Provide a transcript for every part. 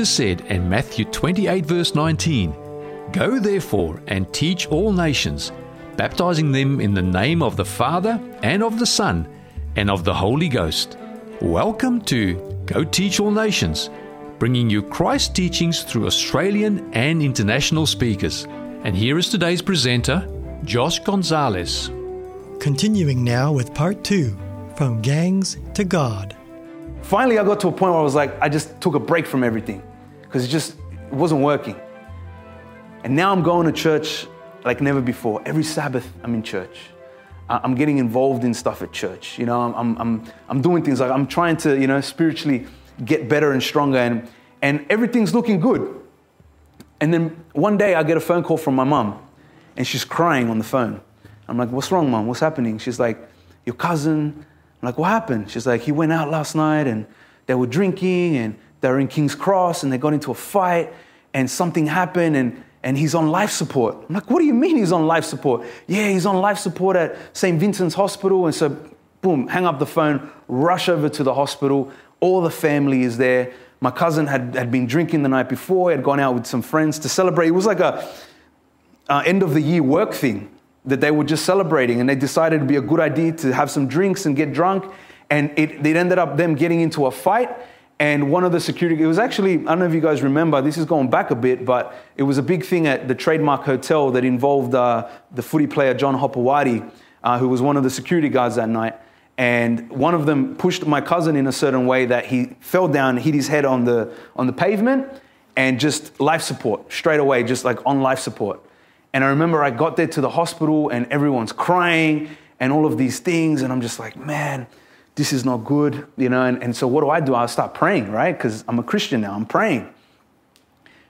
Jesus said in Matthew 28, verse 19, Go therefore and teach all nations, baptizing them in the name of the Father and of the Son and of the Holy Ghost. Welcome to Go Teach All Nations, bringing you Christ teachings through Australian and international speakers. And here is today's presenter, Josh Gonzalez. Continuing now with part two From Gangs to God. Finally, I got to a point where I was like, I just took a break from everything because it just it wasn't working. And now I'm going to church like never before. Every Sabbath, I'm in church. I'm getting involved in stuff at church. You know, I'm, I'm, I'm doing things like I'm trying to, you know, spiritually get better and stronger, and, and everything's looking good. And then one day I get a phone call from my mom, and she's crying on the phone. I'm like, What's wrong, mom? What's happening? She's like, Your cousin. I'm like, What happened? She's like, He went out last night and they were drinking and they were in King's Cross and they got into a fight and something happened and and he's on life support. I'm like, what do you mean he's on life support? Yeah, he's on life support at St. Vincent's Hospital. And so, boom, hang up the phone, rush over to the hospital. All the family is there. My cousin had, had been drinking the night before, he had gone out with some friends to celebrate. It was like a end of the year work thing that they were just celebrating. And they decided it'd be a good idea to have some drinks and get drunk. And it, it ended up them getting into a fight and one of the security, it was actually, I don't know if you guys remember, this is going back a bit, but it was a big thing at the Trademark Hotel that involved uh, the footy player John Hopoate, uh, who was one of the security guards that night. And one of them pushed my cousin in a certain way that he fell down, hit his head on the, on the pavement, and just life support straight away, just like on life support. And I remember I got there to the hospital and everyone's crying and all of these things. And I'm just like, man, this is not good, you know. And, and so what do I do? I'll start praying, right? Because I'm a Christian now, I'm praying.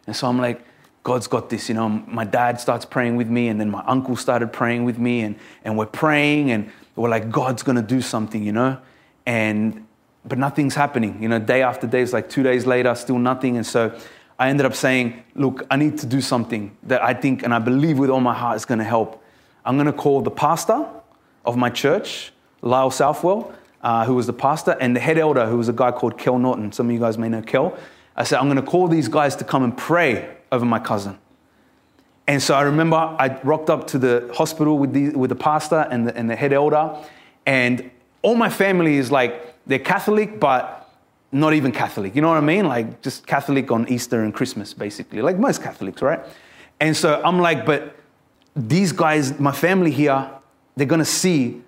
And so I'm like, God's got this, you know. My dad starts praying with me, and then my uncle started praying with me, and, and we're praying, and we're like, God's gonna do something, you know. And but nothing's happening, you know. Day after day, it's like two days later, still nothing. And so I ended up saying, Look, I need to do something that I think and I believe with all my heart is gonna help. I'm gonna call the pastor of my church, Lyle Southwell, uh, who was the pastor, and the head elder, who was a guy called Kel Norton. Some of you guys may know Kel. I said, I'm going to call these guys to come and pray over my cousin. And so I remember I rocked up to the hospital with the, with the pastor and the, and the head elder, and all my family is like, they're Catholic, but not even Catholic. You know what I mean? Like just Catholic on Easter and Christmas, basically, like most Catholics, right? And so I'm like, but these guys, my family here, they're gonna see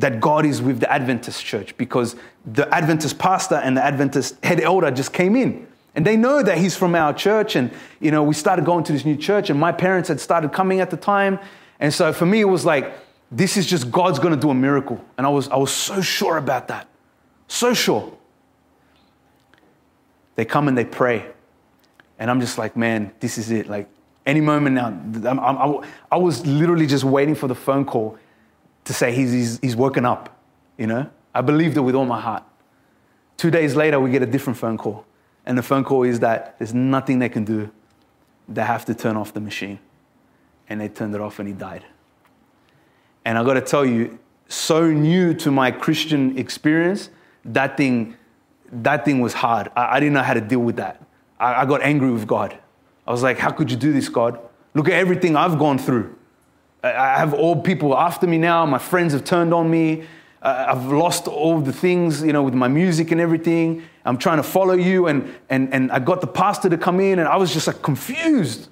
that God is with the Adventist church because the Adventist pastor and the Adventist head elder just came in. And they know that he's from our church. And, you know, we started going to this new church, and my parents had started coming at the time. And so for me, it was like, this is just God's going to do a miracle. And I was, I was so sure about that. So sure. They come and they pray. And I'm just like, man, this is it. Like, any moment now, I'm, I'm, I was literally just waiting for the phone call to say he's, he's, he's woken up, you know? I believed it with all my heart. Two days later, we get a different phone call. And the phone call is that there's nothing they can do. They have to turn off the machine. And they turned it off and he died. And I gotta tell you, so new to my Christian experience, that thing, that thing was hard. I, I didn't know how to deal with that. I, I got angry with God. I was like, how could you do this, God? Look at everything I've gone through. I have all people after me now. My friends have turned on me. I've lost all the things, you know, with my music and everything. I'm trying to follow you, and, and, and I got the pastor to come in, and I was just like confused.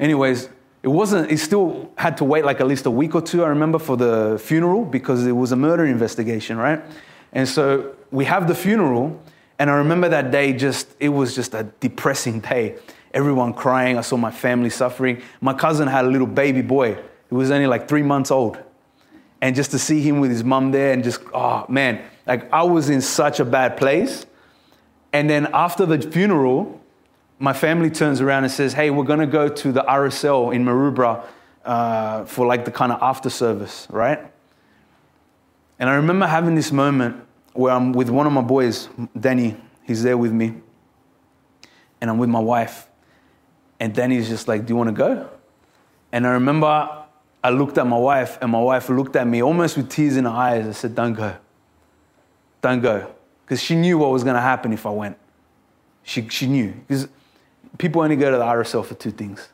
Anyways, it wasn't, it still had to wait like at least a week or two, I remember, for the funeral because it was a murder investigation, right? And so we have the funeral, and I remember that day just, it was just a depressing day everyone crying. I saw my family suffering. My cousin had a little baby boy who was only like three months old. And just to see him with his mum there and just, oh man, like I was in such a bad place. And then after the funeral, my family turns around and says, hey, we're going to go to the RSL in Maroubra uh, for like the kind of after service, right? And I remember having this moment where I'm with one of my boys, Danny, he's there with me, and I'm with my wife. And then he's just like, Do you want to go? And I remember I looked at my wife, and my wife looked at me almost with tears in her eyes. I said, Don't go. Don't go. Because she knew what was going to happen if I went. She, she knew. Because people only go to the RSL for two things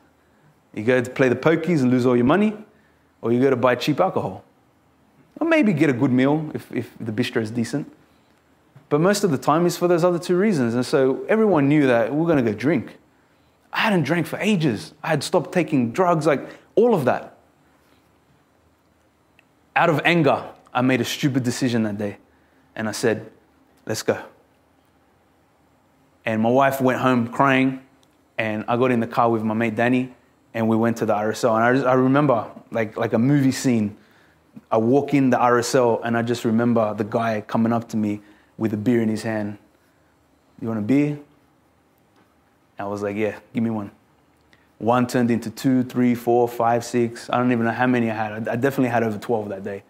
you go to play the pokies and lose all your money, or you go to buy cheap alcohol. Or maybe get a good meal if, if the bistro is decent. But most of the time it's for those other two reasons. And so everyone knew that we're going to go drink. I hadn't drank for ages. I had stopped taking drugs, like all of that. Out of anger, I made a stupid decision that day. And I said, let's go. And my wife went home crying. And I got in the car with my mate Danny and we went to the RSL. And I, just, I remember like, like a movie scene. I walk in the RSL and I just remember the guy coming up to me with a beer in his hand. You want a beer? I was like, yeah, give me one. One turned into two, three, four, five, six. I don't even know how many I had. I definitely had over 12 that day.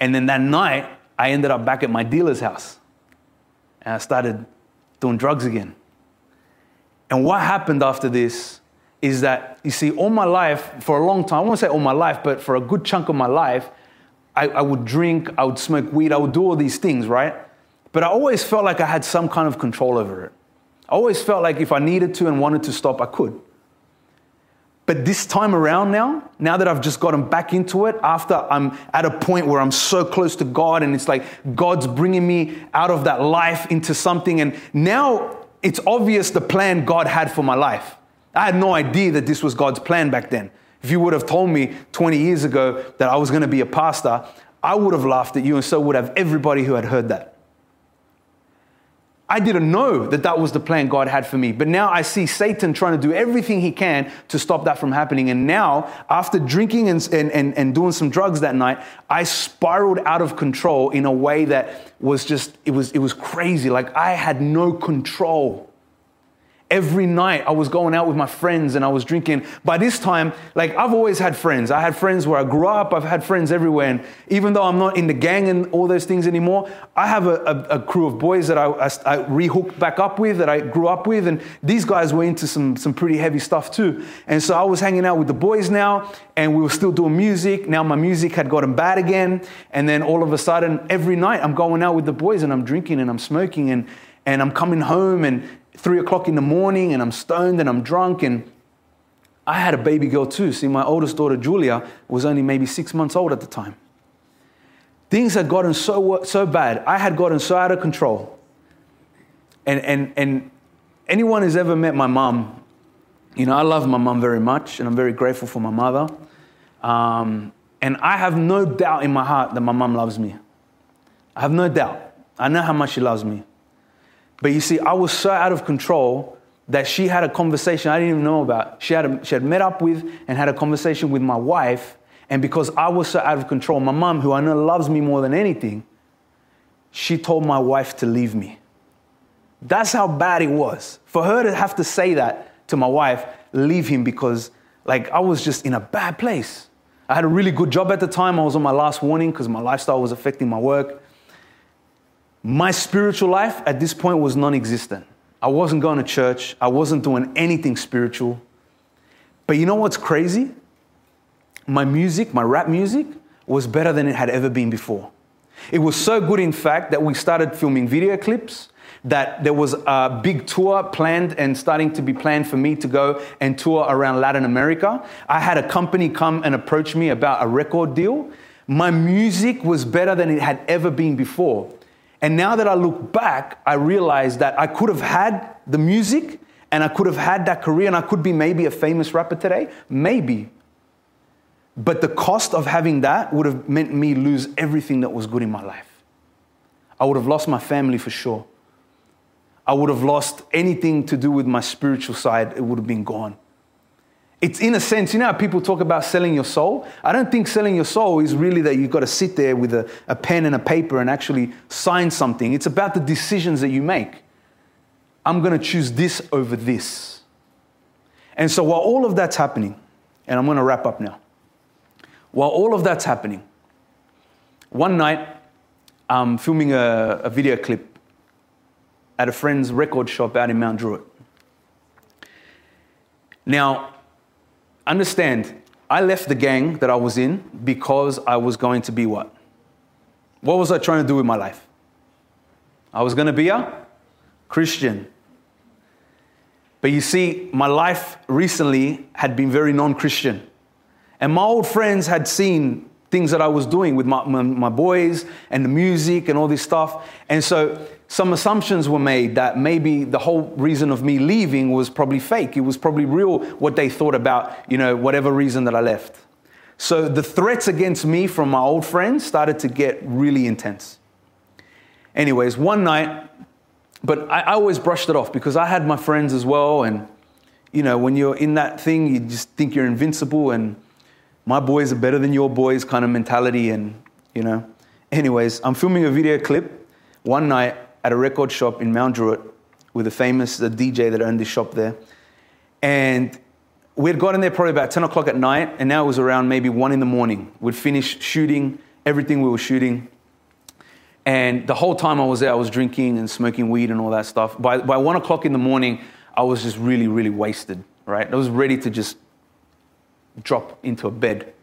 And then that night, I ended up back at my dealer's house. And I started doing drugs again. And what happened after this is that, you see, all my life, for a long time, I won't say all my life, but for a good chunk of my life, I, I would drink, I would smoke weed, I would do all these things, right? But I always felt like I had some kind of control over it. I always felt like if I needed to and wanted to stop, I could. But this time around now, now that I've just gotten back into it, after I'm at a point where I'm so close to God and it's like God's bringing me out of that life into something, and now it's obvious the plan God had for my life. I had no idea that this was God's plan back then. If you would have told me 20 years ago that I was going to be a pastor, I would have laughed at you, and so would have everybody who had heard that. I didn't know that that was the plan God had for me. But now I see Satan trying to do everything he can to stop that from happening. And now, after drinking and, and, and, and doing some drugs that night, I spiraled out of control in a way that was just, it was, it was crazy. Like I had no control. Every night I was going out with my friends and I was drinking. By this time, like I've always had friends. I had friends where I grew up, I've had friends everywhere. And even though I'm not in the gang and all those things anymore, I have a, a, a crew of boys that I, I, I rehooked back up with, that I grew up with. And these guys were into some, some pretty heavy stuff too. And so I was hanging out with the boys now and we were still doing music. Now my music had gotten bad again. And then all of a sudden, every night I'm going out with the boys and I'm drinking and I'm smoking and, and I'm coming home and three o'clock in the morning and I'm stoned and I'm drunk. And I had a baby girl too. See, my oldest daughter, Julia, was only maybe six months old at the time. Things had gotten so, so bad. I had gotten so out of control. And, and, and anyone who's ever met my mom, you know, I love my mom very much and I'm very grateful for my mother. Um, and I have no doubt in my heart that my mom loves me. I have no doubt. I know how much she loves me. But you see, I was so out of control that she had a conversation I didn't even know about. She had, a, she had met up with and had a conversation with my wife. And because I was so out of control, my mom, who I know loves me more than anything, she told my wife to leave me. That's how bad it was. For her to have to say that to my wife, leave him because like I was just in a bad place. I had a really good job at the time. I was on my last warning because my lifestyle was affecting my work. My spiritual life at this point was non existent. I wasn't going to church, I wasn't doing anything spiritual. But you know what's crazy? My music, my rap music, was better than it had ever been before. It was so good, in fact, that we started filming video clips. That there was a big tour planned and starting to be planned for me to go and tour around Latin America. I had a company come and approach me about a record deal. My music was better than it had ever been before. And now that I look back, I realize that I could have had the music and I could have had that career and I could be maybe a famous rapper today. Maybe. But the cost of having that would have meant me lose everything that was good in my life. I would have lost my family for sure. I would have lost anything to do with my spiritual side, it would have been gone. It's in a sense, you know how people talk about selling your soul? I don't think selling your soul is really that you've got to sit there with a, a pen and a paper and actually sign something. It's about the decisions that you make. I'm going to choose this over this. And so while all of that's happening, and I'm going to wrap up now. While all of that's happening, one night I'm filming a, a video clip at a friend's record shop out in Mount Druitt. Now, understand, I left the gang that I was in because I was going to be what? What was I trying to do with my life? I was going to be a Christian. But you see, my life recently had been very non Christian. And my old friends had seen things that I was doing with my, my, my, boys and the music and all this stuff. And so some assumptions were made that maybe the whole reason of me leaving was probably fake. It was probably real what they thought about, you know, whatever reason that I left. So the threats against me from my old friends started to get really intense. Anyways, one night, but I, I always brushed it off because I had my friends as well. And, you know, when you're in that thing, you just think you're invincible and my boys are better than your boys kind of mentality. And, you know, anyways, I'm filming a video clip one night at a record shop in Mount Druitt with a famous the DJ that owned this shop there. And we'd gotten there probably about 10 o'clock at night, and now it was around maybe 1 in the morning. We'd finished shooting everything we were shooting. And the whole time I was there, I was drinking and smoking weed and all that stuff. By, by 1 o'clock in the morning, I was just really, really wasted, right? I was ready to just drop into a bed.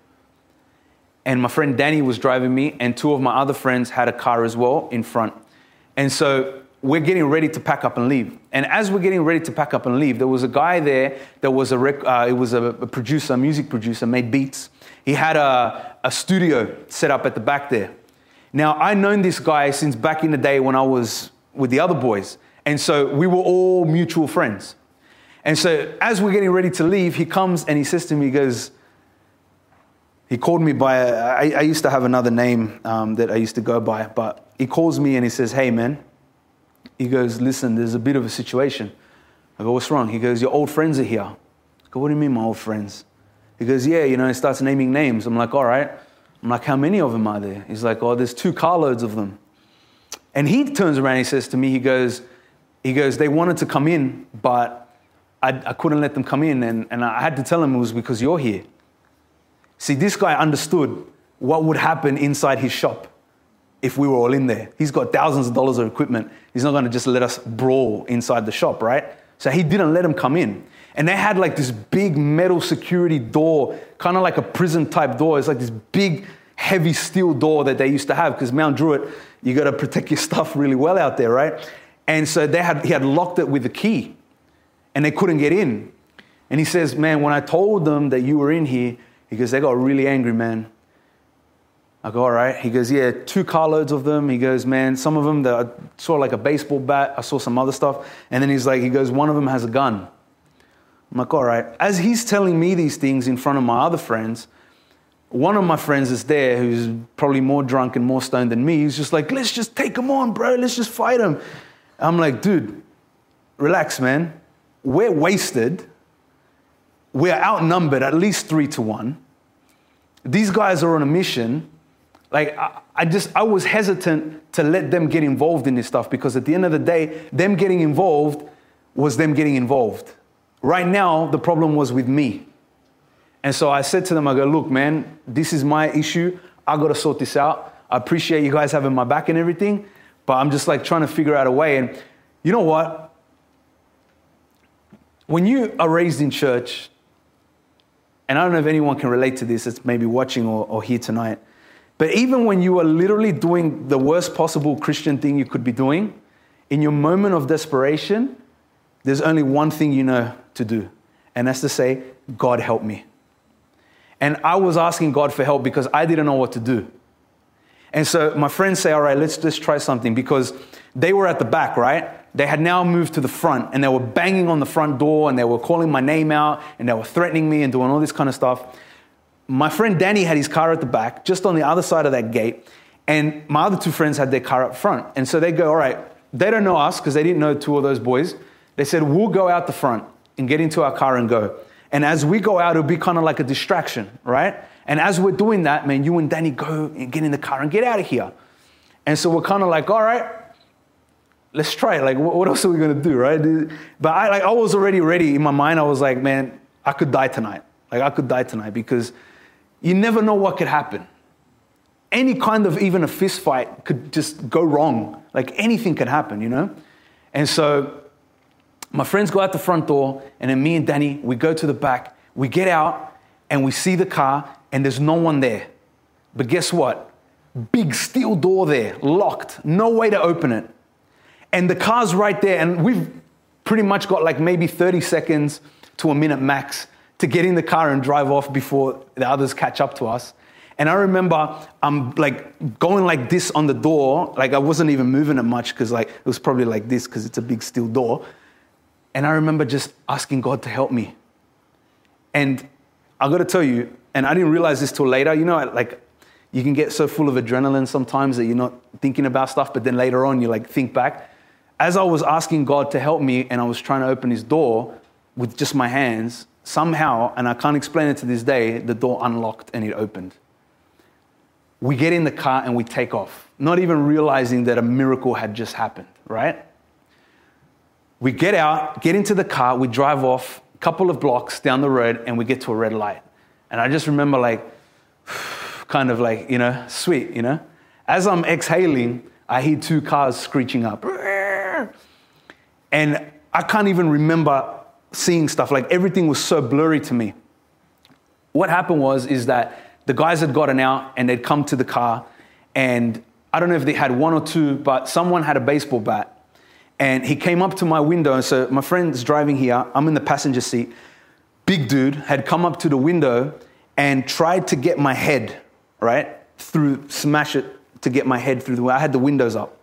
And my friend Danny was driving me, and two of my other friends had a car as well in front. And so we're getting ready to pack up and leave. And as we're getting ready to pack up and leave, there was a guy there that was a, rec- uh, it was a, producer, a music producer, made beats. He had a, a studio set up at the back there. Now, I known this guy since back in the day when I was with the other boys. And so we were all mutual friends. And so as we're getting ready to leave, he comes and he says to me, he goes, he called me by, a, I, I used to have another name um, that I used to go by, but he calls me and he says, hey man, he goes, listen, there's a bit of a situation. I go, what's wrong? He goes, your old friends are here. I go, what do you mean my old friends? He goes, yeah, you know, he starts naming names. I'm like, all right. I'm like, how many of them are there? He's like, oh, there's two carloads of them. And he turns around and he says to me, he goes, he goes, they wanted to come in, but I, I couldn't let them come in, and, and I had to tell them it was because you're here. See, this guy understood what would happen inside his shop if we were all in there. He's got thousands of dollars of equipment. He's not going to just let us brawl inside the shop, right? So he didn't let them come in. And they had like this big metal security door, kind of like a prison type door. It's like this big, heavy steel door that they used to have because Mount Druitt, you got to protect your stuff really well out there, right? And so they had, he had locked it with a key and they couldn't get in. And he says, Man, when I told them that you were in here, he goes, They got really angry, man. I go, All right. He goes, Yeah, two carloads of them. He goes, Man, some of them, that I saw like a baseball bat. I saw some other stuff. And then he's like, He goes, One of them has a gun. I'm like, All right. As he's telling me these things in front of my other friends, one of my friends is there who's probably more drunk and more stoned than me. He's just like, Let's just take him on, bro. Let's just fight him. I'm like, Dude, relax, man we're wasted. We're outnumbered at least three to one. These guys are on a mission. Like, I, I just, I was hesitant to let them get involved in this stuff because at the end of the day, them getting involved was them getting involved. Right now, the problem was with me. And so I said to them, I go, look, man, this is my issue. I got to sort this out. I appreciate you guys having my back and everything, but I'm just like trying to figure out a way. And you know what? When you are raised in church, and I don't know if anyone can relate to this that's maybe watching or, or here tonight, but even when you are literally doing the worst possible Christian thing you could be doing, in your moment of desperation, there's only one thing you know to do, and that's to say, God help me. And I was asking God for help because I didn't know what to do. And so my friends say, All right, let's just try something because they were at the back, right? They had now moved to the front and they were banging on the front door and they were calling my name out and they were threatening me and doing all this kind of stuff. My friend Danny had his car at the back, just on the other side of that gate. And my other two friends had their car up front. And so they go, All right, they don't know us because they didn't know two of those boys. They said, We'll go out the front and get into our car and go. And as we go out, it'll be kind of like a distraction, right? And as we're doing that, man, you and Danny go and get in the car and get out of here. And so we're kind of like, all right, let's try it. Like, what else are we gonna do, right? But I like I was already ready in my mind. I was like, man, I could die tonight. Like I could die tonight because you never know what could happen. Any kind of even a fist fight could just go wrong. Like anything could happen, you know? And so my friends go out the front door, and then me and Danny, we go to the back, we get out, and we see the car, and there's no one there. But guess what? Big steel door there, locked, no way to open it and the car's right there, and we've Pretty much got like maybe 30 seconds to a minute max to get in the car and drive off before the others catch up to us. And I remember I'm like going like this on the door, like I wasn't even moving it much because like it was probably like this because it's a big steel door. And I remember just asking God to help me. And I got to tell you, and I didn't realize this till later. You know, like you can get so full of adrenaline sometimes that you're not thinking about stuff, but then later on you like think back. As I was asking God to help me and I was trying to open His door with just my hands, somehow, and I can't explain it to this day, the door unlocked and it opened. We get in the car and we take off, not even realizing that a miracle had just happened, right? We get out, get into the car, we drive off a couple of blocks down the road, and we get to a red light. And I just remember, like, kind of like, you know, sweet, you know? As I'm exhaling, I hear two cars screeching up. And I can't even remember seeing stuff. Like everything was so blurry to me. What happened was is that the guys had gotten out and they'd come to the car and I don't know if they had one or two, but someone had a baseball bat and he came up to my window. And so my friend's driving here. I'm in the passenger seat. Big dude had come up to the window and tried to get my head, right? Through, smash it to get my head through the I had the windows up.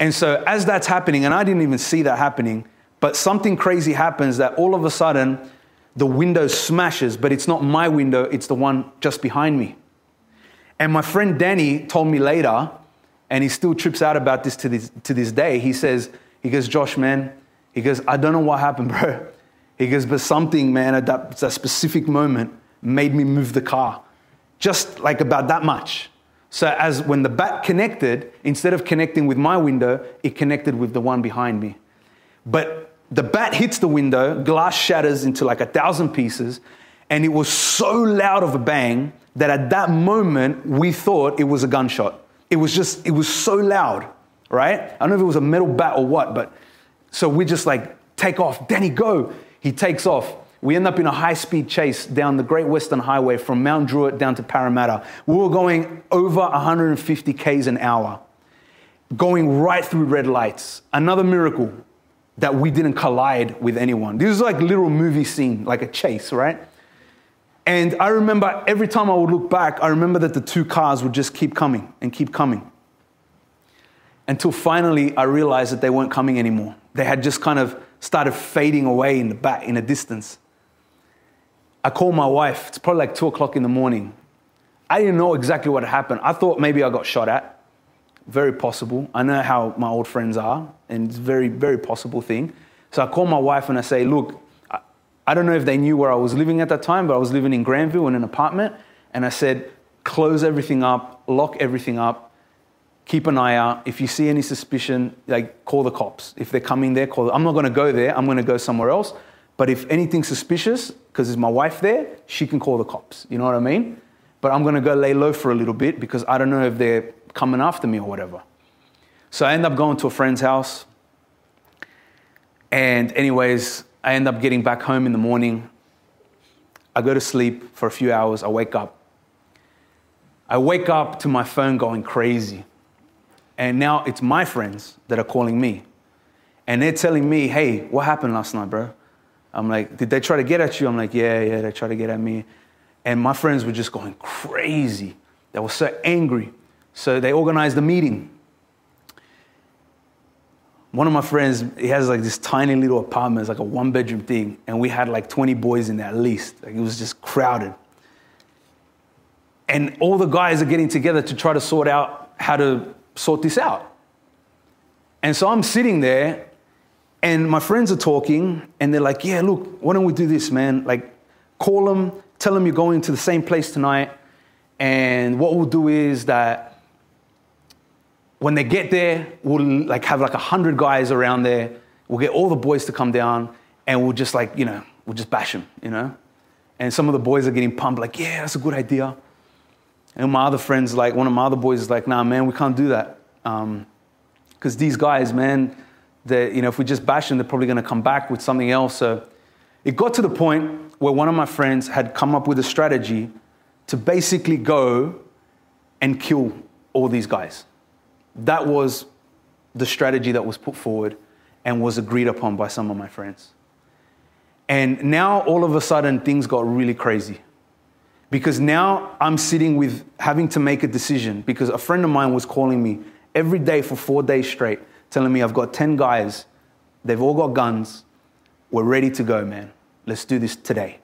And so as that's happening, and I didn't even see that happening, but something crazy happens that all of a sudden the window smashes, but it's not my window, it's the one just behind me. And my friend Danny told me later and he still trips out about this to this, to this day. He says, he goes, Josh, man, he goes, I don't know what happened, bro. He goes, but something, man, at that, that specific moment made me move the car. Just like about that much. So as when the bat connected, instead of connecting with my window, it connected with the one behind me. But the bat hits the window, glass shatters into like a thousand pieces, and it was so loud of a bang that at that moment we thought it was a gunshot. It was just, it was so loud, right? I don't know if it was a metal bat or what, but so we just like take off. Danny, go. He takes off. We end up in a high speed chase down the Great Western Highway from Mount Druitt down to Parramatta. We were going over 150 Ks an hour, going right through red lights. Another miracle that we didn't collide with anyone. This is like a little movie scene, like a chase, right? And I remember every time I would look back, I remember that the two cars would just keep coming and keep coming. Until finally I realized that they weren't coming anymore. They had just kind of started fading away in the back, in the distance. I called my wife. It's probably like two o'clock in the morning. I didn't know exactly what happened. I thought maybe I got shot at. Very possible. I know how my old friends are, and it's very, very possible thing. So I call my wife and I say, Look, I don't know if they knew where I was living at that time, but I was living in Granville in an apartment. And I said, close everything up, lock everything up, keep an eye out. If you see any suspicion, like call the cops. If they're coming there, call. Them. I'm not going to go there. I'm going to go somewhere else. But if anything's suspicious, because there's my wife there, she can call the cops. You know what I mean? But I'm going to go lay low for a little bit because I don't know if they're coming after me or whatever. So I end up going to a friend's house. And, anyways, I end up getting back home in the morning. I go to sleep for a few hours. I wake up. I wake up to my phone going crazy. And now it's my friends that are calling me. And they're telling me, hey, what happened last night, bro? I'm like, did they try to get at you? I'm like, yeah, yeah, they tried to get at me. And my friends were just going crazy. They were so angry. So they organized a meeting one of my friends, he has like this tiny little apartment, it's like a one bedroom thing, and we had like 20 boys in there at least. Like it was just crowded. And all the guys are getting together to try to sort out how to sort this out. And so I'm sitting there, and my friends are talking, and they're like, Yeah, look, why don't we do this, man? Like, call them, tell them you're going to the same place tonight, and what we'll do is that when they get there, we'll like have like a hundred guys around there. We'll get all the boys to come down, and we'll just like you know we'll just bash them, you know. And some of the boys are getting pumped, like yeah, that's a good idea. And my other friends, like one of my other boys, is like, nah, man, we can't do that, because um, these guys, man, that you know, if we just bash them, they're probably going to come back with something else. So it got to the point where one of my friends had come up with a strategy to basically go and kill all these guys. That was the strategy that was put forward. and was agreed upon by some of my friends. And now all of a sudden things got really crazy. Because now I'm sitting with having to make a decision because a friend of mine was calling me every day for four days straight, telling me I've got 10 guys, they've all got guns, we're ready to go, man. Let's do this today.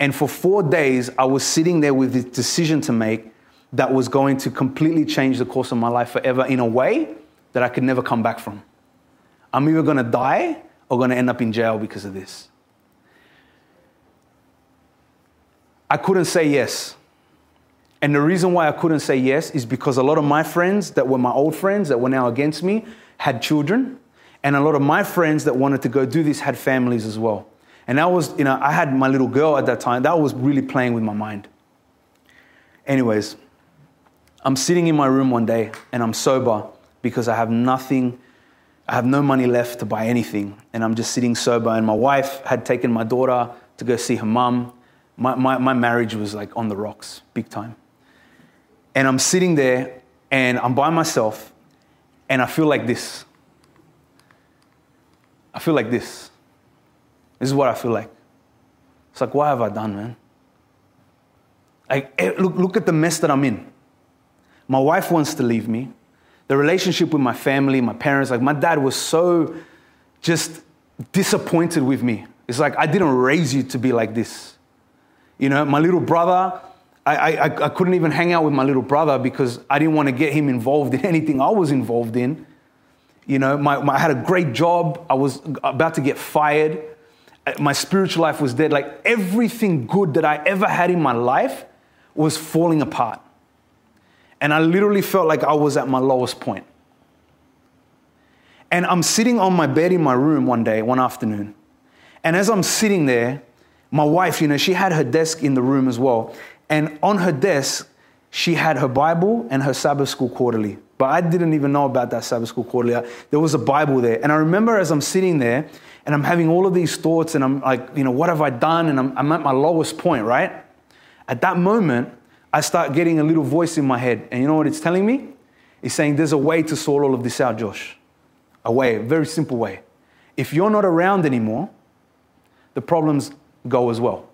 And for four days, I was sitting there with this decision to make that was going to completely change the course of my life forever in a way that I could never come back from. I'm either going to die or going to end up in jail because of this. I couldn't say yes. And the reason why I couldn't say yes is because a lot of my friends that were my old friends that were now against me had children. And a lot of my friends that wanted to go do this had families as well. And that was, you know, I had my little girl at that time. That was really playing with my mind. Anyways, I'm sitting in my room one day and I'm sober because I have nothing, I have no money left to buy anything. And I'm just sitting sober. And my wife had taken my daughter to go see her mum. My, my, my marriage was like on the rocks, big time. And I'm sitting there and I'm by myself and I feel like this. I feel like this. This is what I feel like. It's like, what have I done, man? Like, eh, look, look at the mess that I'm in. My wife wants to leave me. The relationship with my family, my parents, like my dad was so just disappointed with me. It's like, I didn't raise you to be like this. You know, my little brother, I, I, I couldn't even hang out with my little brother because I didn't want to get him involved in anything I was involved in. You know, my, my, I had a great job. I was about to get fired. Uh, my spiritual life was dead. Like everything good that I ever had in my life was falling apart. And I literally felt like I was at my lowest point. And I'm sitting on my bed in my room one day, one afternoon. And as I'm sitting there, my wife, you know, she had her desk in the room as well. And on her desk, she had her Bible and her Sabbath School Quarterly. But I didn't even know about that Sabbath School Quarterly. There was a Bible there. And I remember as I'm sitting there and I'm having all of these thoughts and I'm like, you know, what have I done? And I'm, I'm at my lowest point, right? At that moment, I start getting a little voice in my head. And you know what it's telling me? It's saying there's a way to sort all of this out, Josh. A way, a very simple way. If you're not around anymore, the problems go as well.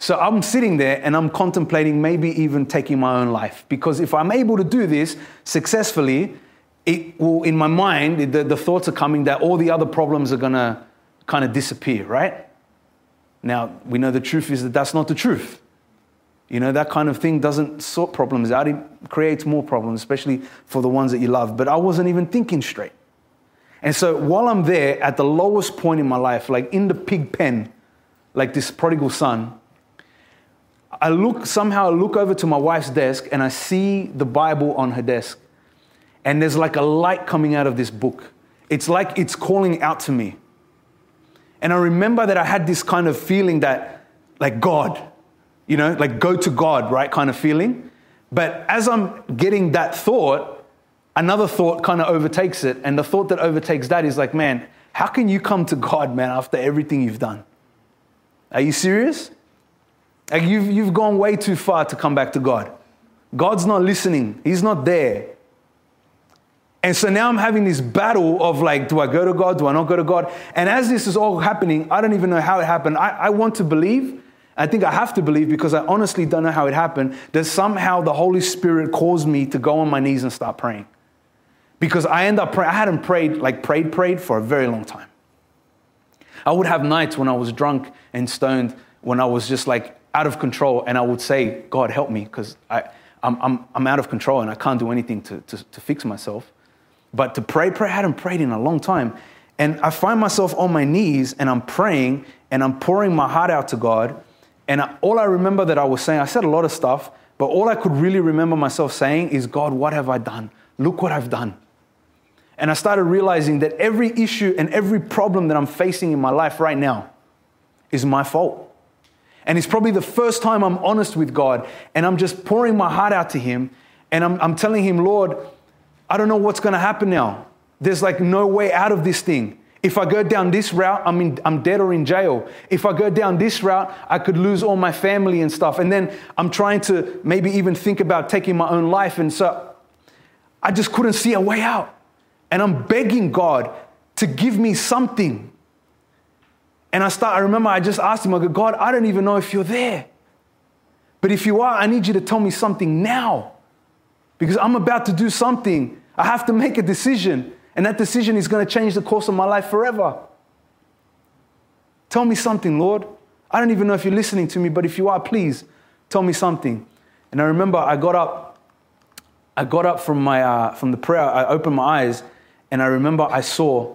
So I'm sitting there and I'm contemplating maybe even taking my own life. Because if I'm able to do this successfully, it will, in my mind, the, the thoughts are coming that all the other problems are to kind of disappear, right? Now, we know the truth is that that's not the truth. You know, that kind of thing doesn't sort problems out, it creates more problems, especially for the ones that you love. But I wasn't even thinking straight. And so while I'm there at the lowest point in my life, like in the pig pen, like this prodigal son, I look somehow I look over to my wife's desk and I see the Bible on her desk. And there's like a light coming out of this book. It's like it's calling out to me. And I remember that I had this kind of feeling that, like, God, you know, like go to God, right? Kind of feeling. But as I'm getting that thought, another thought kind of overtakes it. And the thought that overtakes that is like, man, how can you come to God, man, after everything you've done? Are you serious? Like you've, you've gone way too far to come back to God. God's not listening, He's not there. And so now I'm having this battle of like, do I go to God? Do I not go to God? And as this is all happening, I don't even know how it happened. I, I want to believe I think I have to believe because I honestly don't know how it happened that somehow the Holy Spirit caused me to go on my knees and start praying. Because I end up praying, I hadn't prayed, like prayed, prayed for a very long time. I would have nights when I was drunk and stoned, when I was just like out of control, and I would say, God, help me, because I'm, I'm, I'm out of control and I can't do anything to, to, to fix myself. But to pray, pray, I hadn't prayed in a long time. And I find myself on my knees and I'm praying and I'm pouring my heart out to God and all I remember that I was saying, I said a lot of stuff, but all I could really remember myself saying is, God, what have I done? Look what I've done. And I started realizing that every issue and every problem that I'm facing in my life right now is my fault. And it's probably the first time I'm honest with God and I'm just pouring my heart out to Him and I'm, I'm telling Him, Lord, I don't know what's going to happen now. There's like no way out of this thing. If I go down this route, I'm, in, I'm dead or in jail. If I go down this route, I could lose all my family and stuff. And then I'm trying to maybe even think about taking my own life. And so I just couldn't see a way out. And I'm begging God to give me something. And I start, I remember I just asked him, I go, God, I don't even know if you're there. But if you are, I need you to tell me something now. Because I'm about to do something. I have to make a decision. And that decision is going to change the course of my life forever. Tell me something, Lord. I don't even know if you're listening to me, but if you are, please tell me something. And I remember I got up, I got up from, my, uh, from the prayer, I opened my eyes, and I remember I saw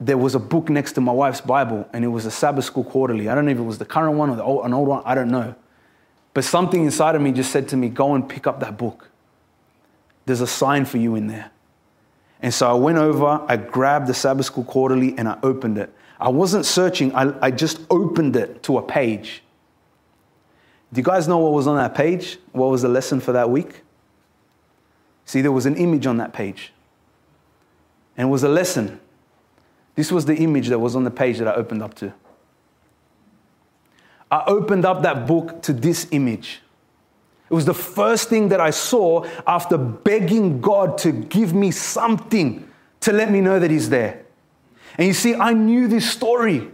there was a book next to my wife's Bible, and it was a Sabbath School Quarterly. I don't know if it was the current one or the old, an old one, I don't know. But something inside of me just said to me, Go and pick up that book. There's a sign for you in there. And so I went over, I grabbed the Sabbath School Quarterly, and I opened it. I wasn't searching, I, I just opened it to a page. Do you guys know what was on that page? What was the lesson for that week? See, there was an image on that page. And it was a lesson. This was the image that was on the page that I opened up to. I opened up that book to this image. It was the first thing that I saw after begging God to give me something to let me know that He's there. And you see, I knew this story.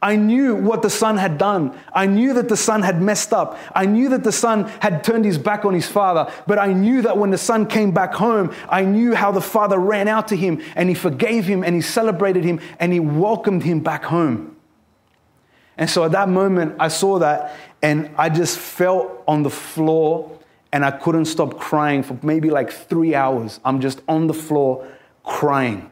I knew what the son had done. I knew that the son had messed up. I knew that the son had turned his back on his father. But I knew that when the son came back home, I knew how the father ran out to him and he forgave him and he celebrated him and he welcomed him back home. And so at that moment, I saw that and I just fell on the floor and I couldn't stop crying for maybe like three hours. I'm just on the floor crying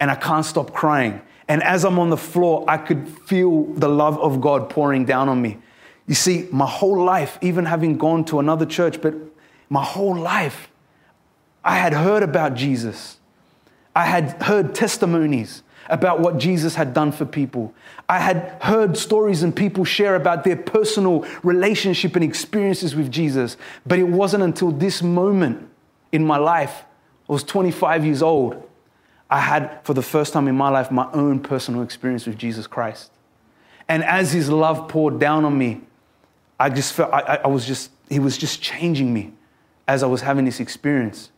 and I can't stop crying. And as I'm on the floor, I could feel the love of God pouring down on me. You see, my whole life, even having gone to another church, but my whole life, I had heard about Jesus. I had heard testimonies about what Jesus had done for people. I had heard stories and people share about their personal relationship and experiences with Jesus. But it wasn't until this moment in my life, I was 25 years old, I had, for the first time in my life, my own personal experience with Jesus Christ. And as his love poured down on me, I just felt, I, I was just, he was just changing me as I was having this experience.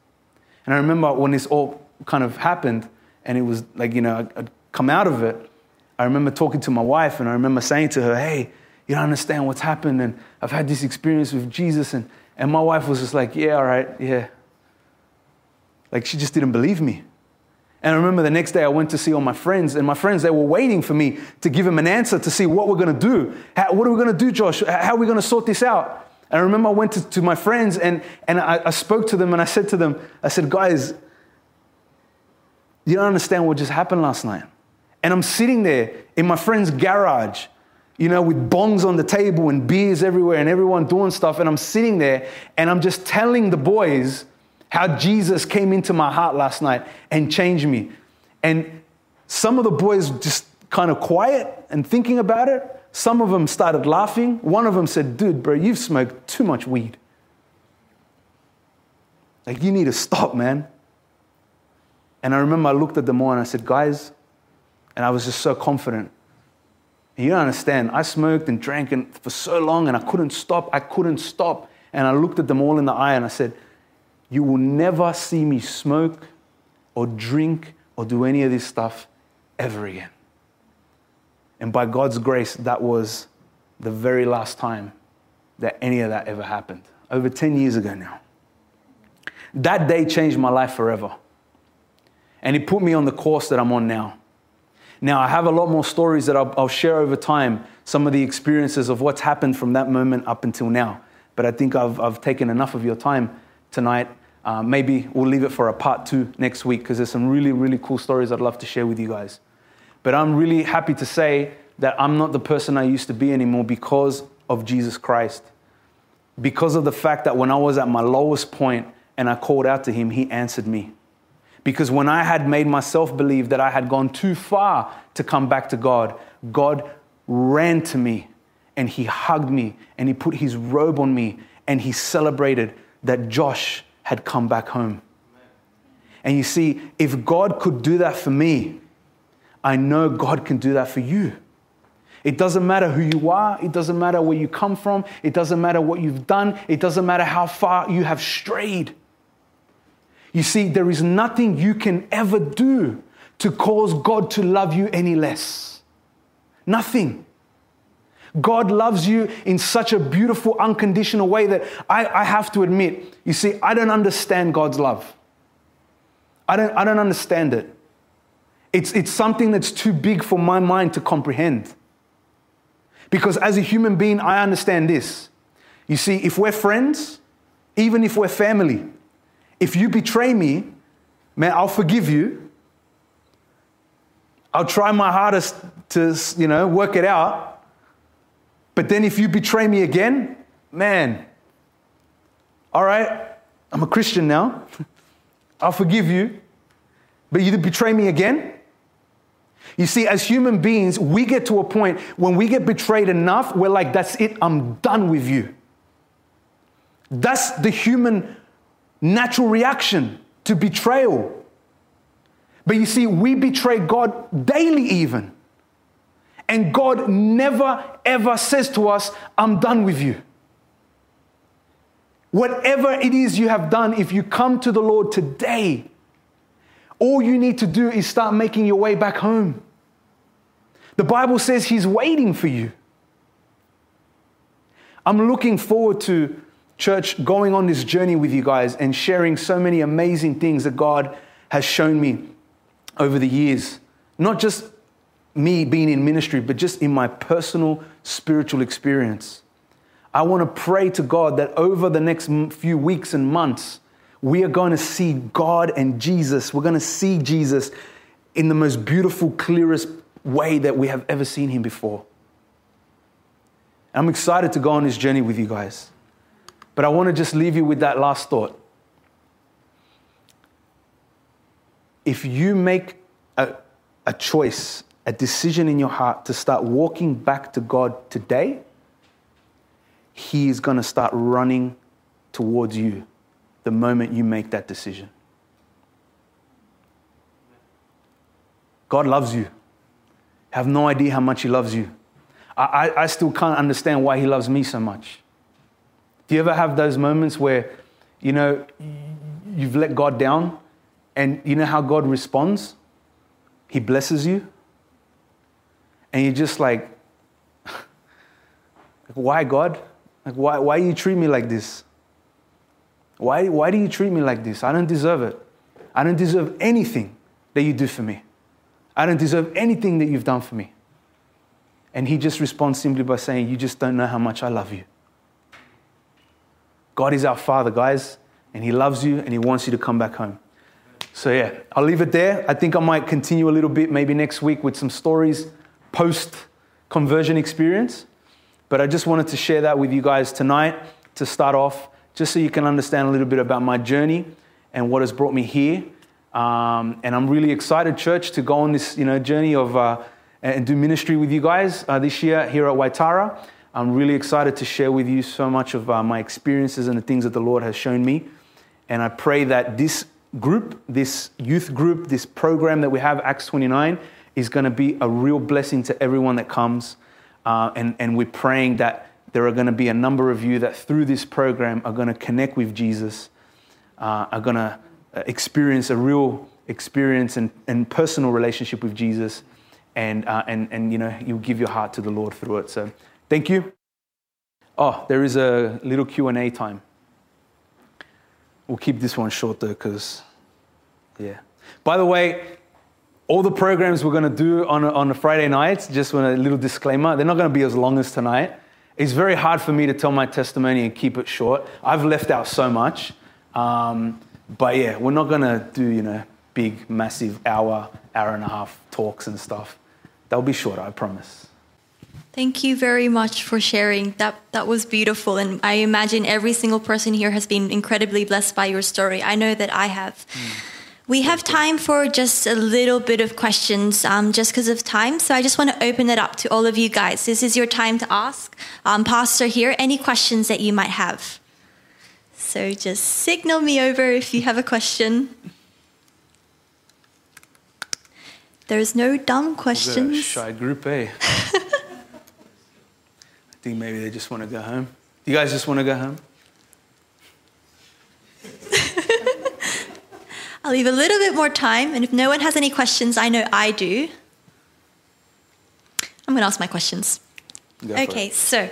And I remember when this all kind of happened, and it was like, you know, I'd come out of it, I remember talking to my wife, and I remember saying to her, hey, you don't understand what's happened, and I've had this experience with Jesus. And, and my wife was just like, yeah, all right, yeah. Like she just didn't believe me. And I remember the next day I went to see all my friends, and my friends, they were waiting for me to give them an answer to see what we're going to do. How, what are we going to do, Josh? How are we going to sort this out? And I remember I went to, to my friends and, and I, I spoke to them and I said to them, I said, guys, you don't understand what just happened last night. And I'm sitting there in my friend's garage, you know, with bongs on the table and beers everywhere and everyone doing stuff. And I'm sitting there and I'm just telling the boys, how Jesus came into my heart last night and changed me. And some of the boys just kind of quiet and thinking about it. Some of them started laughing. One of them said, Dude, bro, you've smoked too much weed. Like, you need to stop, man. And I remember I looked at them all and I said, Guys, and I was just so confident. And you don't understand. I smoked and drank and for so long and I couldn't stop. I couldn't stop. And I looked at them all in the eye and I said, you will never see me smoke or drink or do any of this stuff ever again. And by God's grace, that was the very last time that any of that ever happened. Over 10 years ago now. That day changed my life forever. And it put me on the course that I'm on now. Now, I have a lot more stories that I'll, I'll, share over time, some of the experiences of what's happened from that moment up until now. But I think I've, I've taken enough of your time tonight. Uh, maybe we'll leave it for a part two next week because there's some really, really cool stories I'd love to share with you guys. But I'm really happy to say that I'm not the person I used to be anymore because of Jesus Christ. Because of the fact that when I was at my lowest point and I called out to him, he answered me. Because when I had made myself believe that I had gone too far to come back to God, God ran to me and he hugged me and he put his robe on me and he celebrated that Josh had come back home. And you see, if God could do that for me, I know God can do that for you. It doesn't matter who you are, it doesn't matter where you come from, it doesn't matter what you've done, it doesn't matter how far you have strayed. You see, there is nothing you can ever do to cause God to love you any less. Nothing. God loves you in such a beautiful, unconditional way that I, I have to admit, you see, I don't understand God's love. I don't, I don't understand it. It's, it's something that's too big for my mind to comprehend. Because as a human being, I understand this. You see, if we're friends, even if we're family, if you betray me, man, I'll forgive you. I'll try my hardest to, you know, work it out. But then if you betray me again, man, all right, I'm a Christian now. I'll forgive you. But you betray me again? You see, as human beings, we get to a point when we get betrayed enough, we're like, that's it, I'm done with you. That's the human natural reaction to betrayal. But you see, we betray God daily, even. And God never ever says to us, I'm done with you. Whatever it is you have done, if you come to the Lord today, all you need to do is start making your way back home. The Bible says He's waiting for you. I'm looking forward to church going on this journey with you guys and sharing so many amazing things that God has shown me over the years. Not just me being in ministry, but just in my personal spiritual experience. I want to pray to God that over the next few weeks and months, we are going to see God and Jesus. We're going to see Jesus in the most beautiful, clearest way that we have ever seen him before. I'm excited to go on this journey with you guys. But I want to just leave you with that last thought. If you make a, a choice, a decision in your heart to start walking back to God today, He is going to start running towards you the moment you make that decision. God loves you. have no idea how much He loves you. I, I, I still can't understand why He loves me so much. Do you ever have those moments where, you know, you've let God down and you know how God responds? He blesses you. And you're just like, why, God? Like, why, why you treat me like this? Why, why do you treat me like this? I don't deserve it. I don't deserve anything that you do for me. I don't deserve anything that you've done for me. And he just responds simply by saying, You just don't know how much I love you. God is our Father, guys, and He loves you and He wants you to come back home. So, yeah, I'll leave it there. I think I might continue a little bit maybe next week with some stories post conversion experience. But I just wanted to share that with you guys tonight to start off just so you can understand a little bit about my journey and what has brought me here. Um, and I'm really excited, church, to go on this you know, journey of uh, and do ministry with you guys uh, this year here at Waitara. I'm really excited to share with you so much of uh, my experiences and the things that the Lord has shown me. And I pray that this group, this youth group, this program that we have, Acts 29, is going to be a real blessing to everyone that comes. Uh, and, and we're praying that there are going to be a number of you that through this program are going to connect with Jesus, uh, are going to uh, experience a real experience and, and personal relationship with Jesus, and, uh, and, and you know, you'll give your heart to the Lord through it. So thank you. Oh, there is a little Q&A time. We'll keep this one short though, because, yeah. By the way, all the programs we're going to do on a, on a Friday night, just with a little disclaimer, they're not going to be as long as tonight. It's very hard for me to tell my testimony and keep it short. I've left out so much. Um, but yeah, we're not going to do, you know, big, massive hour, hour and a half talks and stuff. They'll be shorter, I promise. Thank you very much for sharing. That that was beautiful, and I imagine every single person here has been incredibly blessed by your story. I know that I have. Mm. We have time for just a little bit of questions, um, just because of time. So I just want to open it up to all of you guys. This is your time to ask. Um, Pastor here, any questions that you might have. So just signal me over if you have a question. There's no dumb questions. shy group, eh? Think maybe they just want to go home. You guys just want to go home? I'll leave a little bit more time, and if no one has any questions, I know I do. I'm going to ask my questions. Go. Okay, so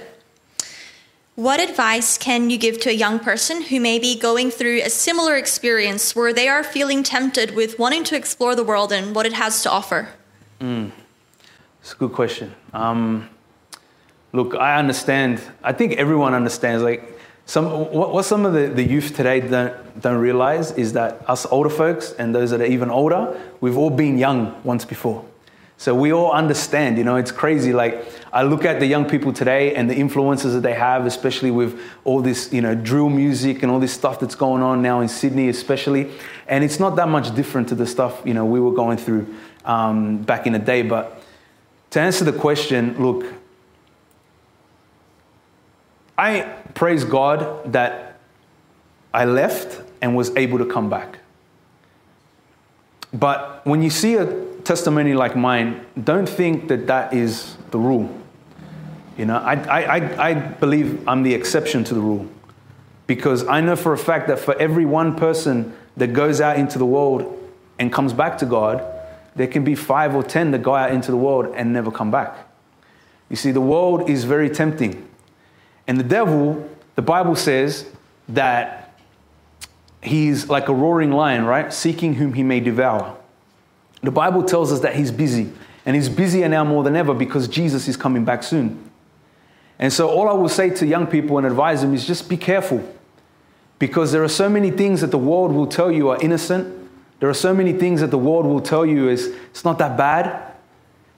what advice can you give to a young person who may be going through a similar experience where they are feeling tempted with wanting to explore the world and what it has to offer? It's a good question. Um, look, I understand. I think everyone understands. Like some, what, what some of the, the youth today don't don't realize is that us older folks and those that are even older, we've all been young once before. So we all understand. You know, it's crazy. Like I look at the young people today and the influences that they have, especially with all this, you know, drill music and all this stuff that's going on now in Sydney, especially. And it's not that much different to the stuff you know we were going through um, back in the day, but to answer the question, look, I praise God that I left and was able to come back. But when you see a testimony like mine, don't think that that is the rule. You know, I, I, I, believe I'm the exception to the rule because I know for a fact that for every one person that goes out into the world and comes back to God, there can be five or ten that go out into the world and never come back. You see, the world is very tempting. And the devil, the Bible says that he's like a roaring lion, right? Seeking whom he may devour. The Bible tells us that he's busy. And he's busier now more than ever because Jesus is coming back soon. And so, all I will say to young people and advise them is just be careful. Because there are so many things that the world will tell you are innocent. There are so many things that the world will tell you is it's not that bad.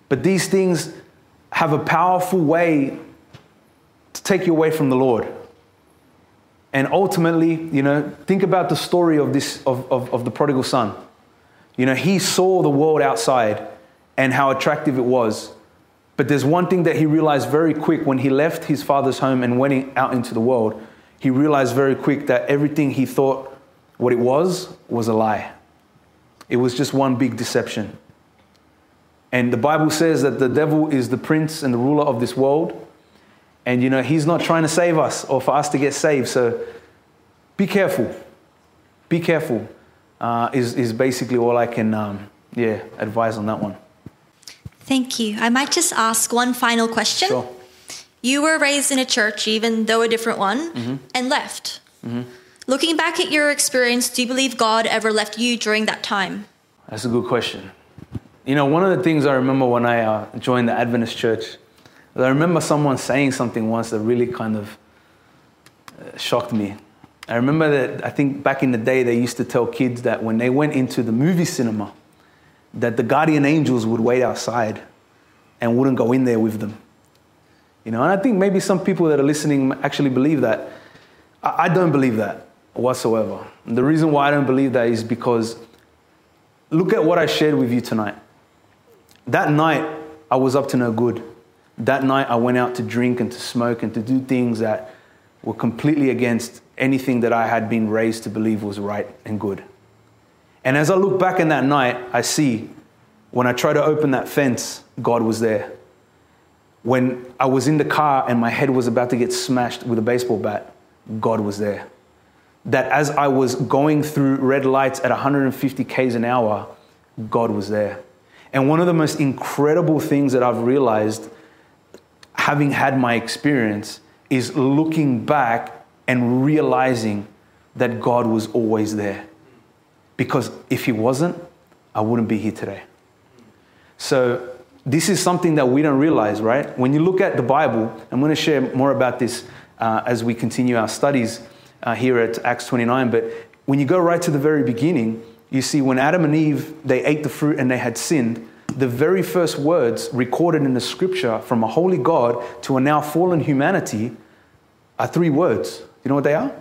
But these things have a powerful way to take you away from the Lord. And ultimately, you know, think about the story of this of, of, of the prodigal son. You know, he saw the world outside and how attractive it was. But there's one thing that he realized very quick when he left his father's home and went out into the world. He realized very quick that everything he thought what it was was a lie. It was just one big deception. And the Bible says that the devil is the prince and the ruler of this world. And you know, he's not trying to save us or for us to get saved. So be careful. Be careful, uh, is, is basically all I can um, yeah, advise on that one. Thank you. I might just ask one final question. Sure. You were raised in a church, even though a different one, and left. Looking back at your experience, do you believe God ever left you during that time? That's a good question. You know, one of the things I remember when I uh, joined the Adventist church, I remember someone saying something once that really kind of uh, shocked me. I remember that I think back in the day they used to tell kids that when they went into the movie cinema, that the guardian angels would wait outside and wouldn't go in there with them. You know, and I think maybe some people that are listening actually believe that. I, I don't believe that whatsoever. And the reason why I don't believe that is because look at what I shared with you tonight. That night, I was up to no good. That night, I went out to drink and to smoke and to do things that were completely against anything that I had been raised to believe was right and good. And as I look back in that night, I see when I tried to open that fence, God was there. When I was in the car and my head was about to get smashed with a baseball bat, God was there. That as I was going through red lights at 150 Ks an hour, God was there. And one of the most incredible things that I've realized, having had my experience, is looking back and realizing that God was always there. Because if He wasn't, I wouldn't be here today. So, this is something that we don't realize, right? When you look at the Bible, I'm going to share more about this uh, as we continue our studies uh, here at Acts 29. But when you go right to the very beginning, you see when Adam and Eve they ate the fruit and they had sinned, the very first words recorded in the scripture from a holy God to a now fallen humanity are three words. You know what they are?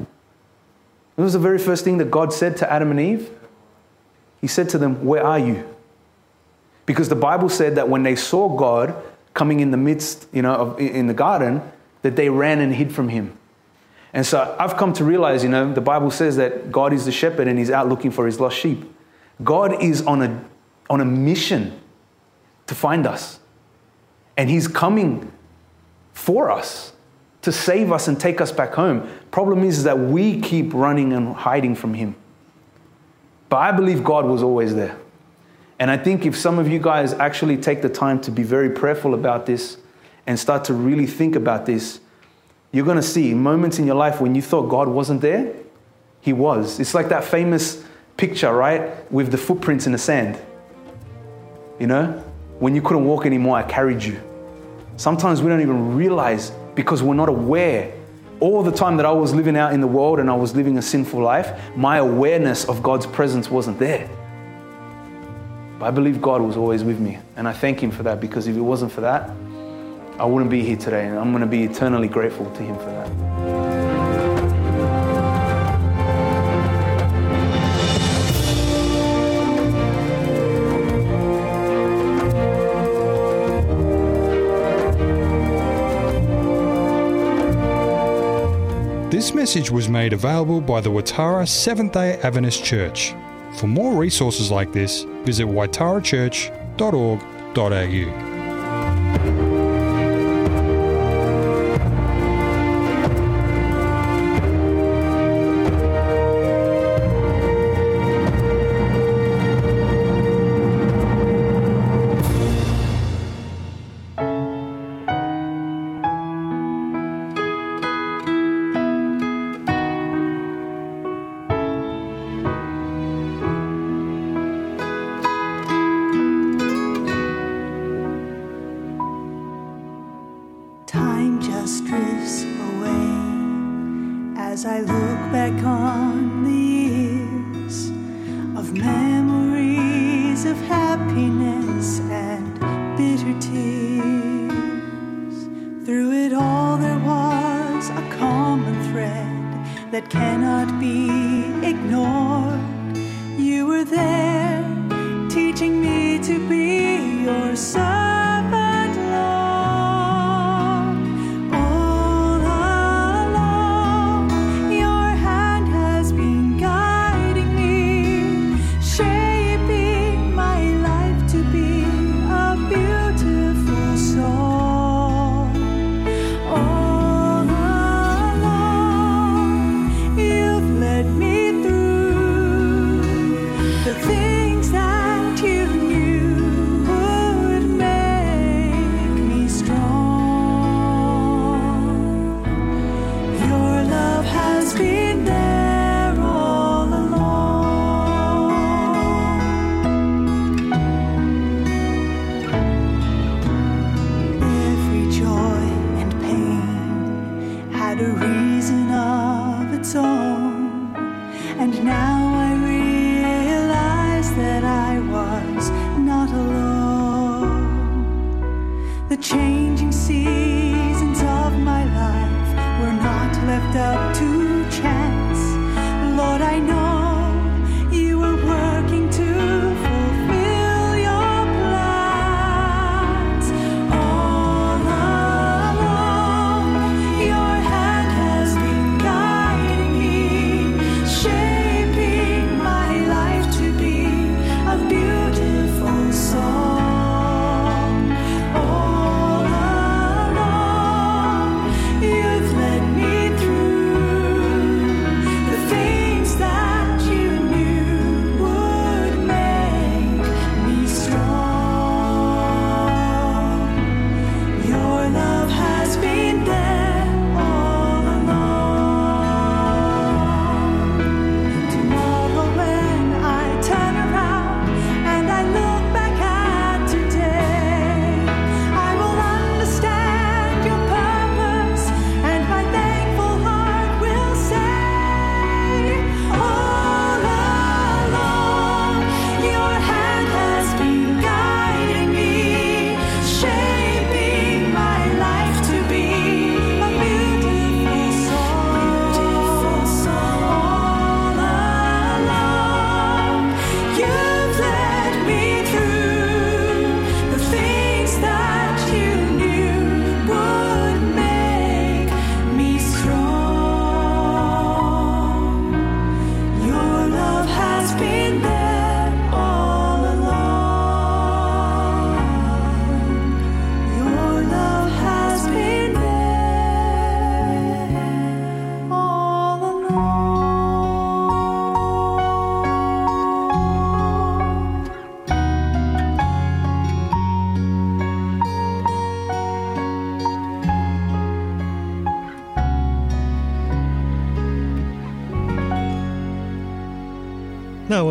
It was the very first thing that God said to Adam and Eve. He said to them, Where are you? Because the Bible said that when they saw God coming in the midst, you know, of, in the garden, that they ran and hid from him. And so I've come to realize, you know, the Bible says that God is the shepherd and he's out looking for his lost sheep. God is on a, on a mission to find us. And he's coming for us to save us and take us back home. Problem is, that we keep running and hiding from him. But I believe God was always there. And I think if some of you guys actually take the time to be very prayerful about this and start to really think about this, you're going to see moments in your life when you thought God wasn't there, He was. It's like that famous picture, right? With the footprints in the sand. You know? When you couldn't walk anymore, I carried you. Sometimes we don't even realize because we're not aware. All the time that I was living out in the world and I was living a sinful life, my awareness of God's presence wasn't there. But I believe God was always with me. And I thank Him for that because if it wasn't for that, I wouldn't be here today. And I'm going to be eternally grateful to Him for that. This message was made available by the Waitara Seventh day Adventist Church. For more resources like this, visit watarachurch.org.au.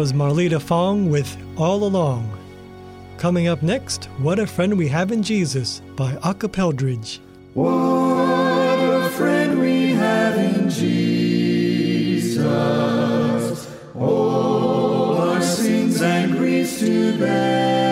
was Marlita Fong with All Along. Coming up next, What a Friend We Have in Jesus by Acapeldridge. What a friend we have in Jesus. All our sins and griefs to bear.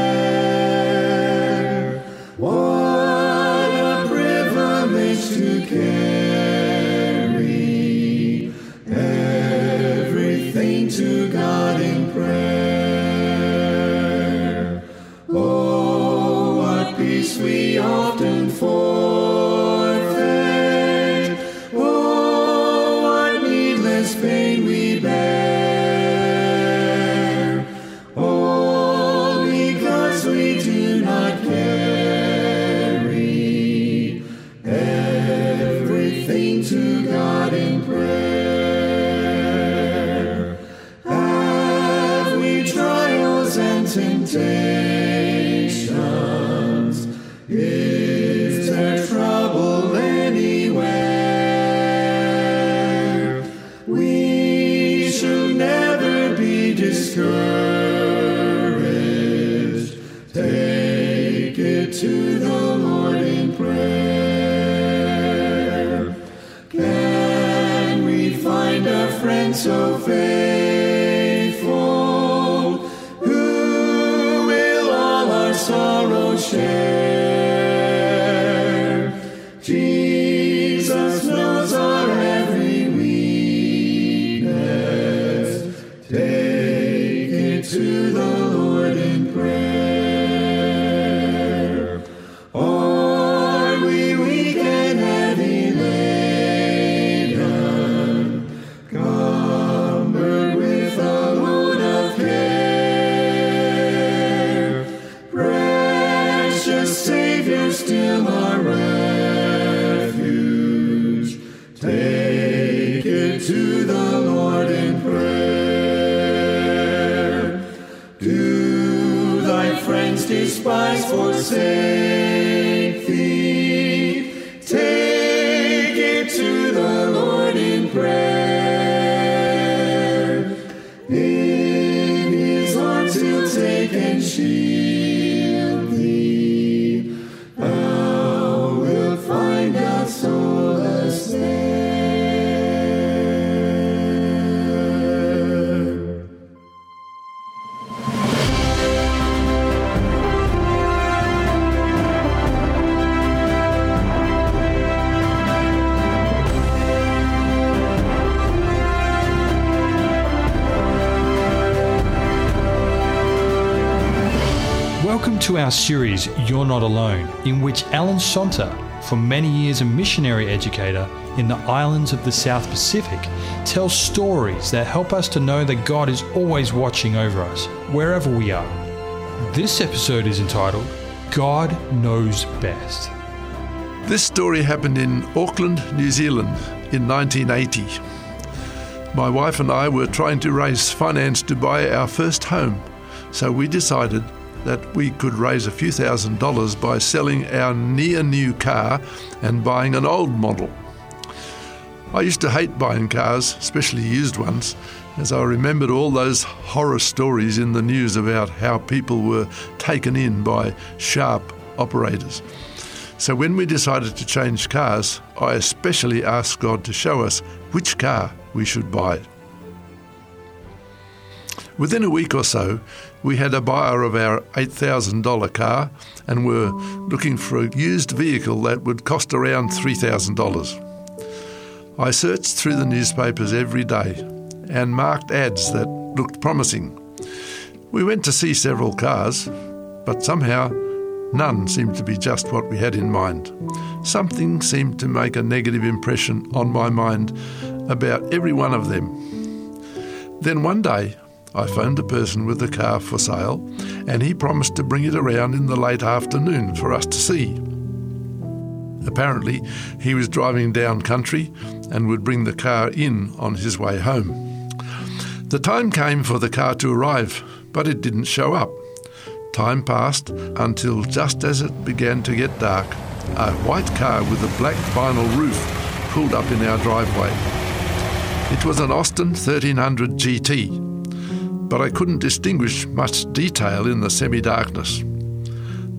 To our series, You're Not Alone, in which Alan Sonter, for many years a missionary educator in the islands of the South Pacific, tells stories that help us to know that God is always watching over us, wherever we are. This episode is entitled, God Knows Best. This story happened in Auckland, New Zealand in 1980. My wife and I were trying to raise finance to buy our first home, so we decided that we could raise a few thousand dollars by selling our near new car and buying an old model. I used to hate buying cars, especially used ones, as I remembered all those horror stories in the news about how people were taken in by sharp operators. So when we decided to change cars, I especially asked God to show us which car we should buy. Within a week or so, we had a buyer of our $8,000 car and were looking for a used vehicle that would cost around $3,000. I searched through the newspapers every day and marked ads that looked promising. We went to see several cars, but somehow none seemed to be just what we had in mind. Something seemed to make a negative impression on my mind about every one of them. Then one day, I phoned a person with a car for sale, and he promised to bring it around in the late afternoon for us to see. Apparently, he was driving down country and would bring the car in on his way home. The time came for the car to arrive, but it didn't show up. Time passed until just as it began to get dark, a white car with a black vinyl roof pulled up in our driveway. It was an Austin 1300 GT, but I couldn't distinguish much detail in the semi darkness.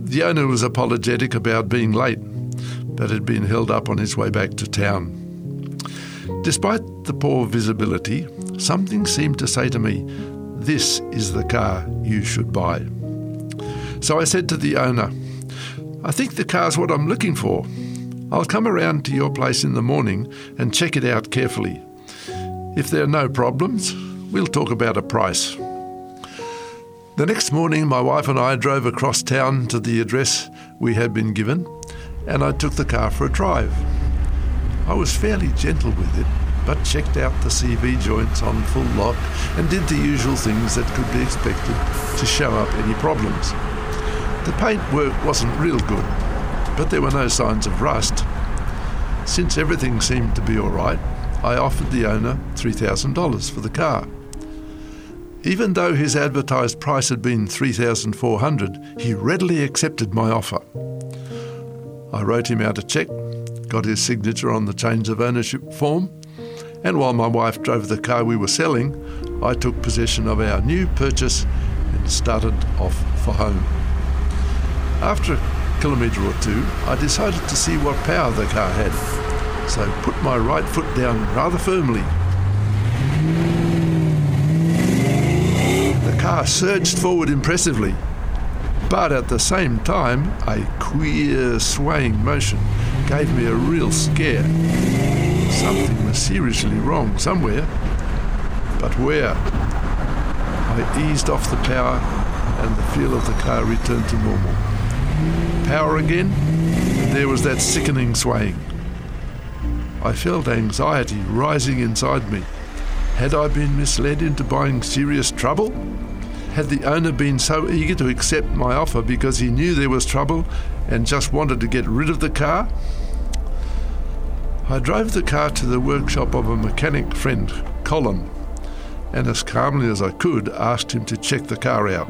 The owner was apologetic about being late, but had been held up on his way back to town. Despite the poor visibility, something seemed to say to me, This is the car you should buy. So I said to the owner, I think the car's what I'm looking for. I'll come around to your place in the morning and check it out carefully. If there are no problems, we'll talk about a price. The next morning, my wife and I drove across town to the address we had been given, and I took the car for a drive. I was fairly gentle with it, but checked out the CV joints on full lock and did the usual things that could be expected to show up any problems. The paint work wasn't real good, but there were no signs of rust. Since everything seemed to be all right, I offered the owner $3,000 for the car. Even though his advertised price had been 3400 he readily accepted my offer. I wrote him out a cheque, got his signature on the change of ownership form, and while my wife drove the car we were selling, I took possession of our new purchase and started off for home. After a kilometre or two, I decided to see what power the car had, so put my right foot down rather firmly. The car surged forward impressively, but at the same time, a queer swaying motion gave me a real scare. Something was seriously wrong somewhere, but where? I eased off the power and the feel of the car returned to normal. Power again, and there was that sickening swaying. I felt anxiety rising inside me. Had I been misled into buying serious trouble? Had the owner been so eager to accept my offer because he knew there was trouble and just wanted to get rid of the car? I drove the car to the workshop of a mechanic friend, Colin, and as calmly as I could asked him to check the car out.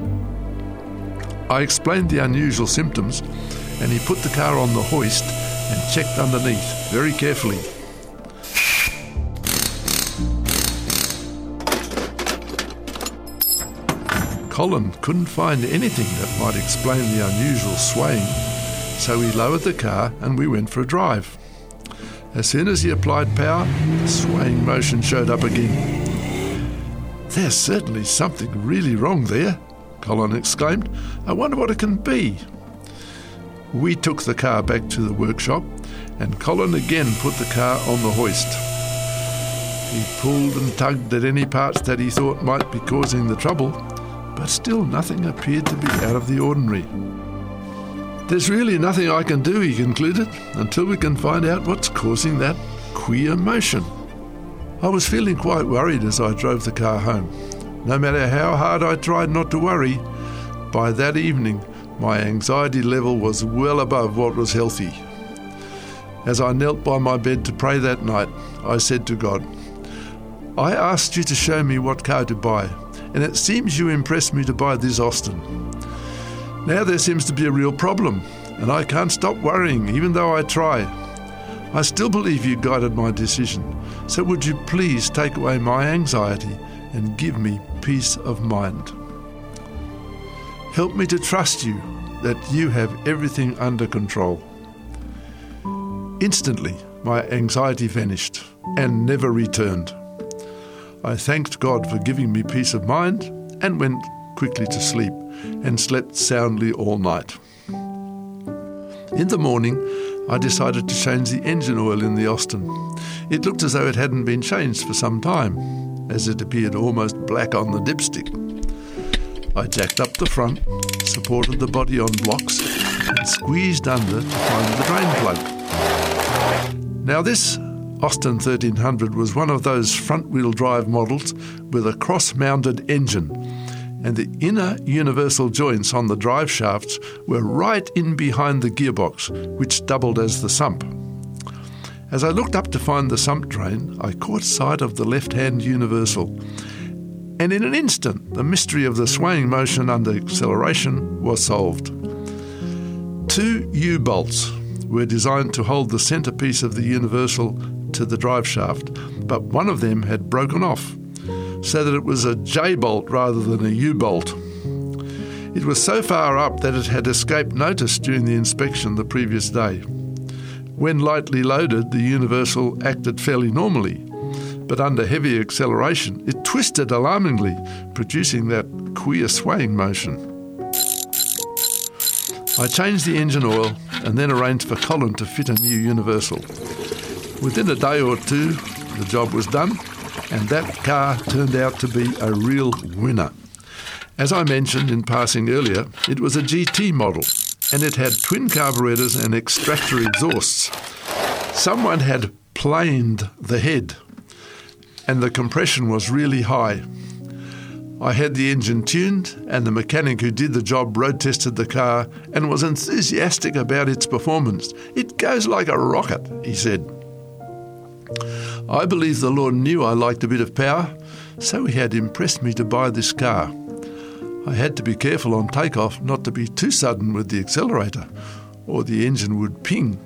I explained the unusual symptoms, and he put the car on the hoist and checked underneath very carefully. Colin couldn't find anything that might explain the unusual swaying, so he lowered the car and we went for a drive. As soon as he applied power, the swaying motion showed up again. There's certainly something really wrong there, Colin exclaimed. I wonder what it can be. We took the car back to the workshop, and Colin again put the car on the hoist. He pulled and tugged at any parts that he thought might be causing the trouble, but still nothing appeared to be out of the ordinary. There's really nothing I can do, he concluded, until we can find out what's causing that queer motion. I was feeling quite worried as I drove the car home. No matter how hard I tried not to worry, by that evening my anxiety level was well above what was healthy. As I knelt by my bed to pray that night, I said to God, I asked you to show me what car to buy, and it seems you impressed me to buy this Austin. Now there seems to be a real problem, and I can't stop worrying even though I try. I still believe you guided my decision, so would you please take away my anxiety and give me peace of mind? Help me to trust you that you have everything under control. Instantly, my anxiety vanished and never returned. I thanked God for giving me peace of mind and went quickly to sleep and slept soundly all night. In the morning, I decided to change the engine oil in the Austin. It looked as though it hadn't been changed for some time, as it appeared almost black on the dipstick. I jacked up the front, supported the body on blocks, and squeezed under to find the drain plug. Now, this Austin 1300 was one of those front wheel drive models with a cross mounted engine, and the inner universal joints on the drive shafts were right in behind the gearbox, which doubled as the sump. As I looked up to find the sump drain, I caught sight of the left hand universal, and in an instant the mystery of the swaying motion under acceleration was solved. Two U bolts were designed to hold the centerpiece of the universal to the drive shaft, but one of them had broken off. so that it was a J bolt rather than a U bolt. It was so far up that it had escaped notice during the inspection the previous day. When lightly loaded, the Universal acted fairly normally, but under heavy acceleration, it twisted alarmingly, producing that queer swaying motion. I changed the engine oil and then arranged for Colin to fit a new Universal. Within a day or two, the job was done, and that car turned out to be a real winner. As I mentioned in passing earlier, it was a GT model, and it had twin carburetors and extractor exhausts. Someone had planed the head, and the compression was really high. I had the engine tuned, and the mechanic who did the job road tested the car and was enthusiastic about its performance. It goes like a rocket, he said. I believe the Lord knew I liked a bit of power, so He had impressed me to buy this car. I had to be careful on takeoff not to be too sudden with the accelerator, or the engine would ping.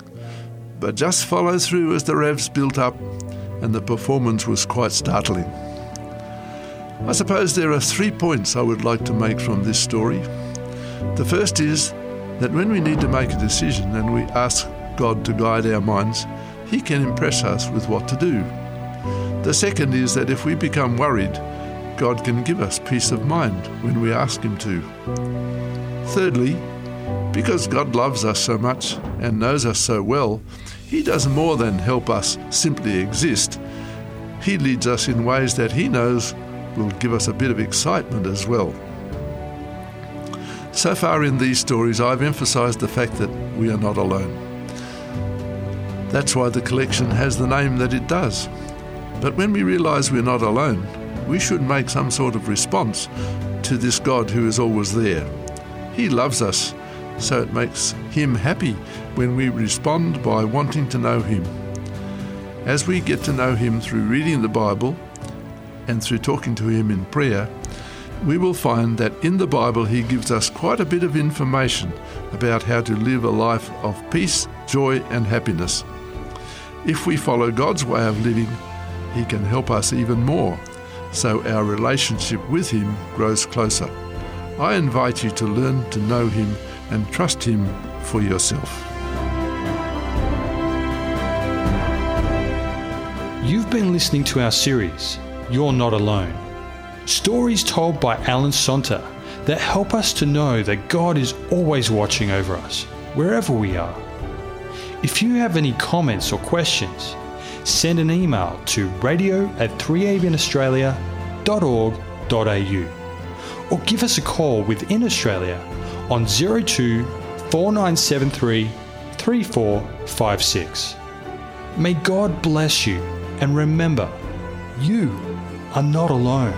But just follow through as the revs built up, and the performance was quite startling. I suppose there are three points I would like to make from this story. The first is that when we need to make a decision and we ask God to guide our minds, He can impress us with what to do. The second is that if we become worried, God can give us peace of mind when we ask Him to. Thirdly, because God loves us so much and knows us so well, He does more than help us simply exist. He leads us in ways that He knows will give us a bit of excitement as well. So far in these stories, I've emphasized the fact that we are not alone. That's why the collection has the name that it does. But when we realize we're not alone, we should make some sort of response to this God who is always there. He loves us, so it makes Him happy when we respond by wanting to know Him. As we get to know Him through reading the Bible and through talking to Him in prayer, we will find that in the Bible He gives us quite a bit of information about how to live a life of peace, joy, and happiness. If we follow God's way of living, He can help us even more, so our relationship with Him grows closer. I invite you to learn to know Him and trust Him for yourself. You've been listening to our series, You're Not Alone. Stories told by Alan Sonter that help us to know that God is always watching over us, wherever we are. If you have any comments or questions, send an email to radio at 3abnaustralia.org.au or give us a call within Australia on 02 4973 3456. May God bless you and remember, you are not alone.